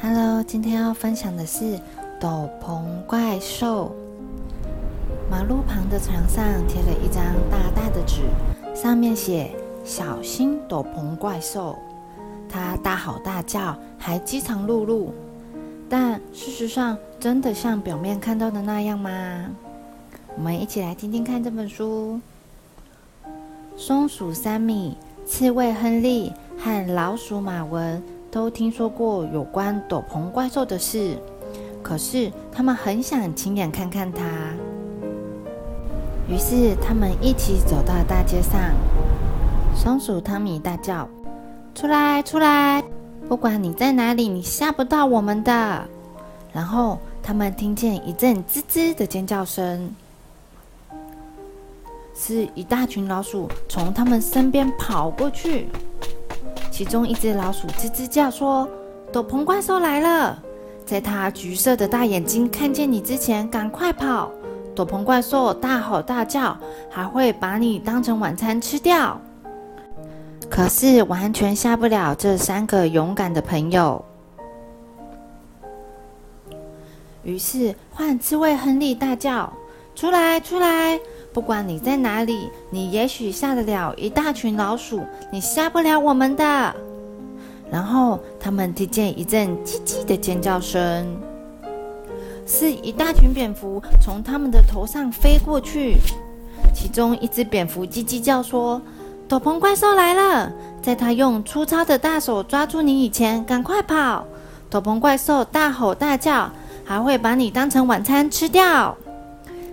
Hello，今天要分享的是斗篷怪兽。马路旁的墙上贴了一张大大的纸，上面写“小心斗篷怪兽”。它大吼大叫，还饥肠辘辘。但事实上，真的像表面看到的那样吗？我们一起来听听看这本书。松鼠三米、刺猬亨利和老鼠马文。都听说过有关斗篷怪兽的事，可是他们很想亲眼看看它。于是他们一起走到大街上。松鼠汤米大叫：“出来，出来！不管你在哪里，你吓不到我们的。”然后他们听见一阵吱吱的尖叫声，是一大群老鼠从他们身边跑过去。其中一只老鼠吱吱叫说：“斗篷怪兽来了，在它橘色的大眼睛看见你之前，赶快跑！斗篷怪兽大吼大叫，还会把你当成晚餐吃掉。可是完全吓不了这三个勇敢的朋友。于是换刺猬亨利大叫：出来，出来！”不管你在哪里，你也许吓得了一大群老鼠，你吓不了我们的。然后他们听见一阵叽叽的尖叫声，是一大群蝙蝠从他们的头上飞过去。其中一只蝙蝠叽叽叫说：“斗篷怪兽来了，在他用粗糙的大手抓住你以前，赶快跑！斗篷怪兽大吼大叫，还会把你当成晚餐吃掉。”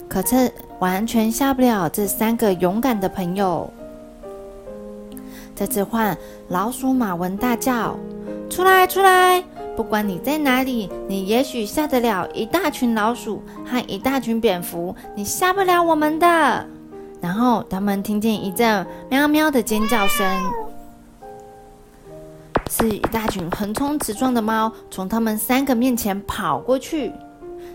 可是完全吓不了这三个勇敢的朋友。这次换老鼠马文大叫：“出来，出来！不管你在哪里，你也许吓得了一大群老鼠和一大群蝙蝠，你吓不了我们的。”然后他们听见一阵喵喵的尖叫声，是一大群横冲直撞的猫从他们三个面前跑过去。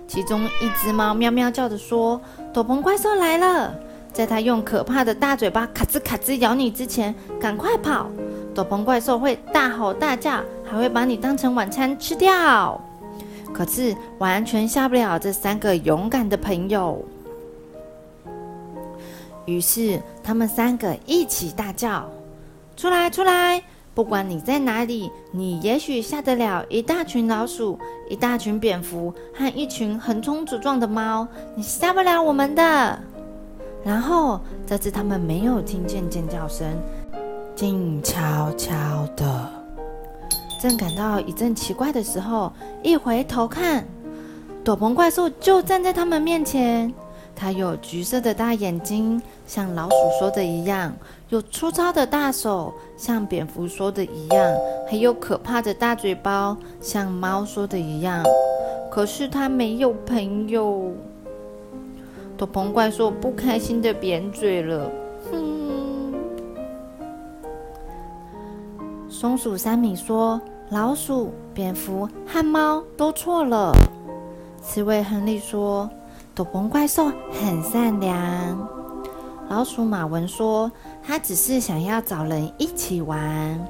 其中一只猫喵喵叫着说：“斗篷怪兽来了，在它用可怕的大嘴巴咔吱咔吱咬你之前，赶快跑！斗篷怪兽会大吼大叫，还会把你当成晚餐吃掉。可是完全吓不了这三个勇敢的朋友。于是他们三个一起大叫：出来，出来！”不管你在哪里，你也许吓得了一大群老鼠、一大群蝙蝠和一群横冲直撞的猫，你吓不了我们的。然后这次他们没有听见尖叫声，静悄悄的，正感到一阵奇怪的时候，一回头看，斗篷怪兽就站在他们面前。它有橘色的大眼睛，像老鼠说的一样；有粗糙的大手，像蝙蝠说的一样；还有可怕的大嘴巴，像猫说的一样。可是它没有朋友。斗篷怪兽不开心的扁嘴了。哼。松鼠三米说：“老鼠、蝙蝠和猫都错了。”刺猬亨利说。斗篷怪兽很善良。老鼠马文说：“他只是想要找人一起玩。”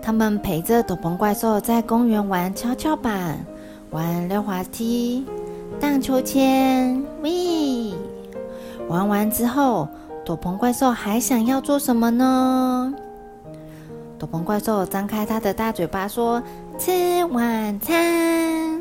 他们陪着斗篷怪兽在公园玩跷跷板、玩溜滑梯、荡秋千。喂！玩完之后，斗篷怪兽还想要做什么呢？斗篷怪兽张开他的大嘴巴说：“吃晚餐。”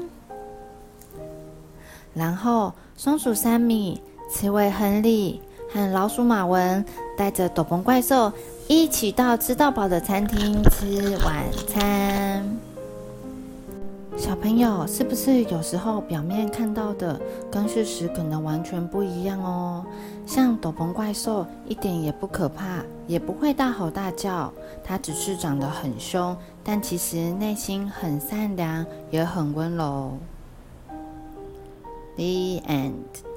然后，松鼠三米、刺猬亨利和老鼠马文带着斗篷怪兽一起到吃到饱的餐厅吃晚餐。小朋友，是不是有时候表面看到的跟事实可能完全不一样哦？像斗篷怪兽一点也不可怕，也不会大吼大叫，它只是长得很凶，但其实内心很善良，也很温柔。The end.